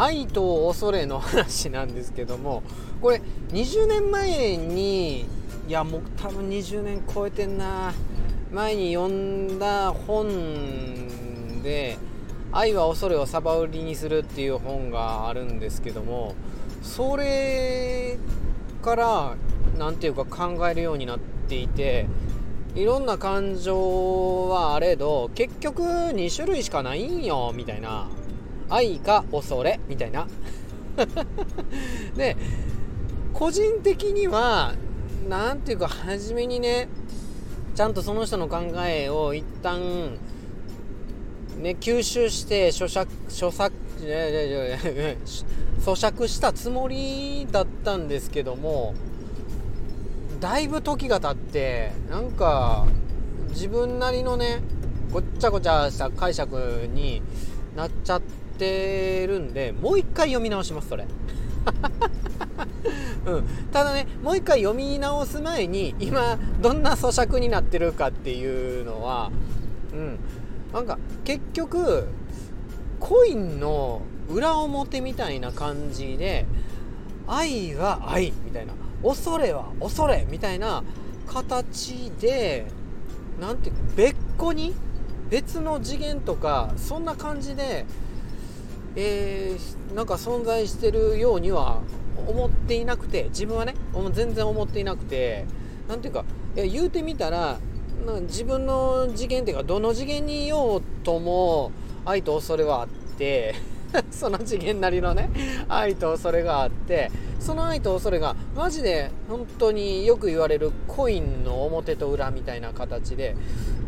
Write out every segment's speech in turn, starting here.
愛と恐れの話なんですけどもこれ20年前にいやもう多分20年超えてんな。前に読んだ本で「愛は恐れをサバ売りにする」っていう本があるんですけどもそれから何ていうか考えるようになっていていろんな感情はあれど結局2種類しかないんよみたいな。愛か恐れみたいな。で個人的には何ていうか初めにねちゃんとその人の考えを一旦ね吸収して咀嚼咀嚼咀嚼したつもりだったんですけどもだいぶ時が経ってなんか自分なりのねごっちゃごちゃした解釈になっちゃってるんでもう一回読み直しますそれ。うん、ただねもう一回読み直す前に今どんな咀嚼になってるかっていうのは、うん、なんか結局コインの裏表みたいな感じで愛は愛みたいな。恐れは恐れみたいな形で何ていうか別個に別の次元とかそんな感じで、えー、なんか存在してるようには思っていなくて自分はね全然思っていなくて何ていうかい言うてみたら自分の次元っていうかどの次元にいようとも愛と恐れはあって その次元なりのね愛と恐れがあってその愛と恐れがマジで本当によく言われるコインの表と裏みたいな形で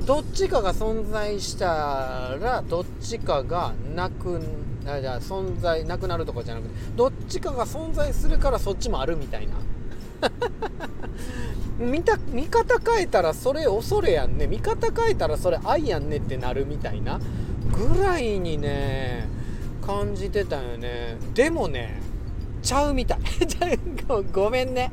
どっちかが存在したらどっちかがなくあじゃあ存在なくなるとかじゃなくてどっちかが存在するからそっちもあるみたいな。見た見方変えたらそれ恐れやんね。見方変えたらそれ愛やんねってなるみたいな。ぐらいにね感じてたよね。でもねちゃうみたい。ごめんね。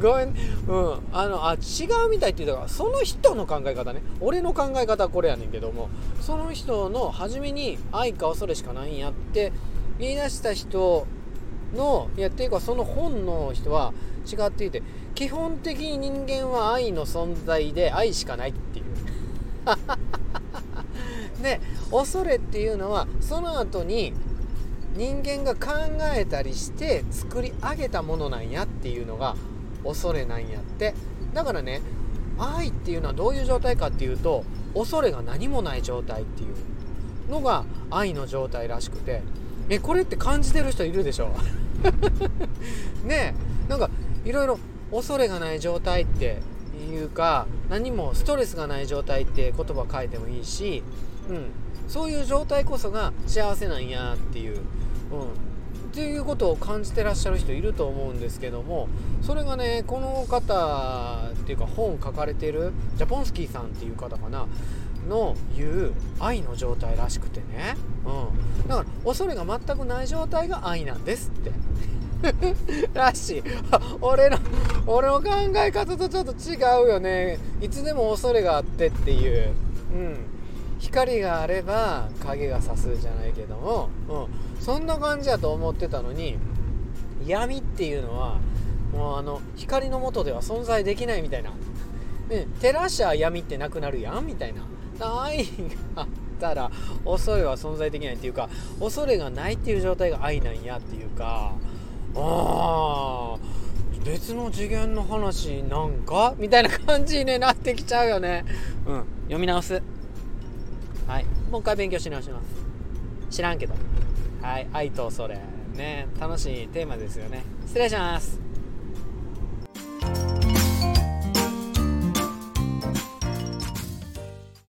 ごめん。うん。あのあ違うみたいって言ったからその人の考え方ね。俺の考え方はこれやねんけどもその人の初めに愛か恐れしかないんやって言い出した人のいやっていうかその本の人は違っていて基本的に人間は愛の存在で愛しかないっていう。で恐れっていうのはその後に人間が考えたりして作り上げたものなんやっていうのが恐れなんやって。だからね愛っていうのはどういう状態かっていうと恐れが何もない状態っていうのが愛の状態らしくて。えこれって感じてる人いるでしょ？ねえなんかいろいろ恐れがない状態っていうか何もストレスがない状態って言葉書いてもいいし、うん、そういう状態こそが幸せなんやっていう、うん、っていうことを感じてらっしゃる人いると思うんですけどもそれがねこの方っていうか本書かれてるジャポンスキーさんっていう方かなの言う愛の状態らしくてね、うん、だから恐れが全くない状態が愛なんですって。らしい。俺の俺の考え方とちょっと違うよね。いつでも恐れがあってっていう。うん。光があれば影が差すじゃないけども、うん、そんな感じやと思ってたのに闇っていうのはもうあの光の下では存在できないみたいな、ね、照らしゃ闇ってなくなるやんみたいな。愛があったら恐れは存在できないっていうか恐れがないっていう状態が愛なんやっていうかああ別の次元の話なんか？みたいな感じに、なってきちゃうよね。うん。読み直す。はい。もう一回勉強し直します。知らんけど。はい。愛とそれ。ね。楽しいテーマですよね。失礼します。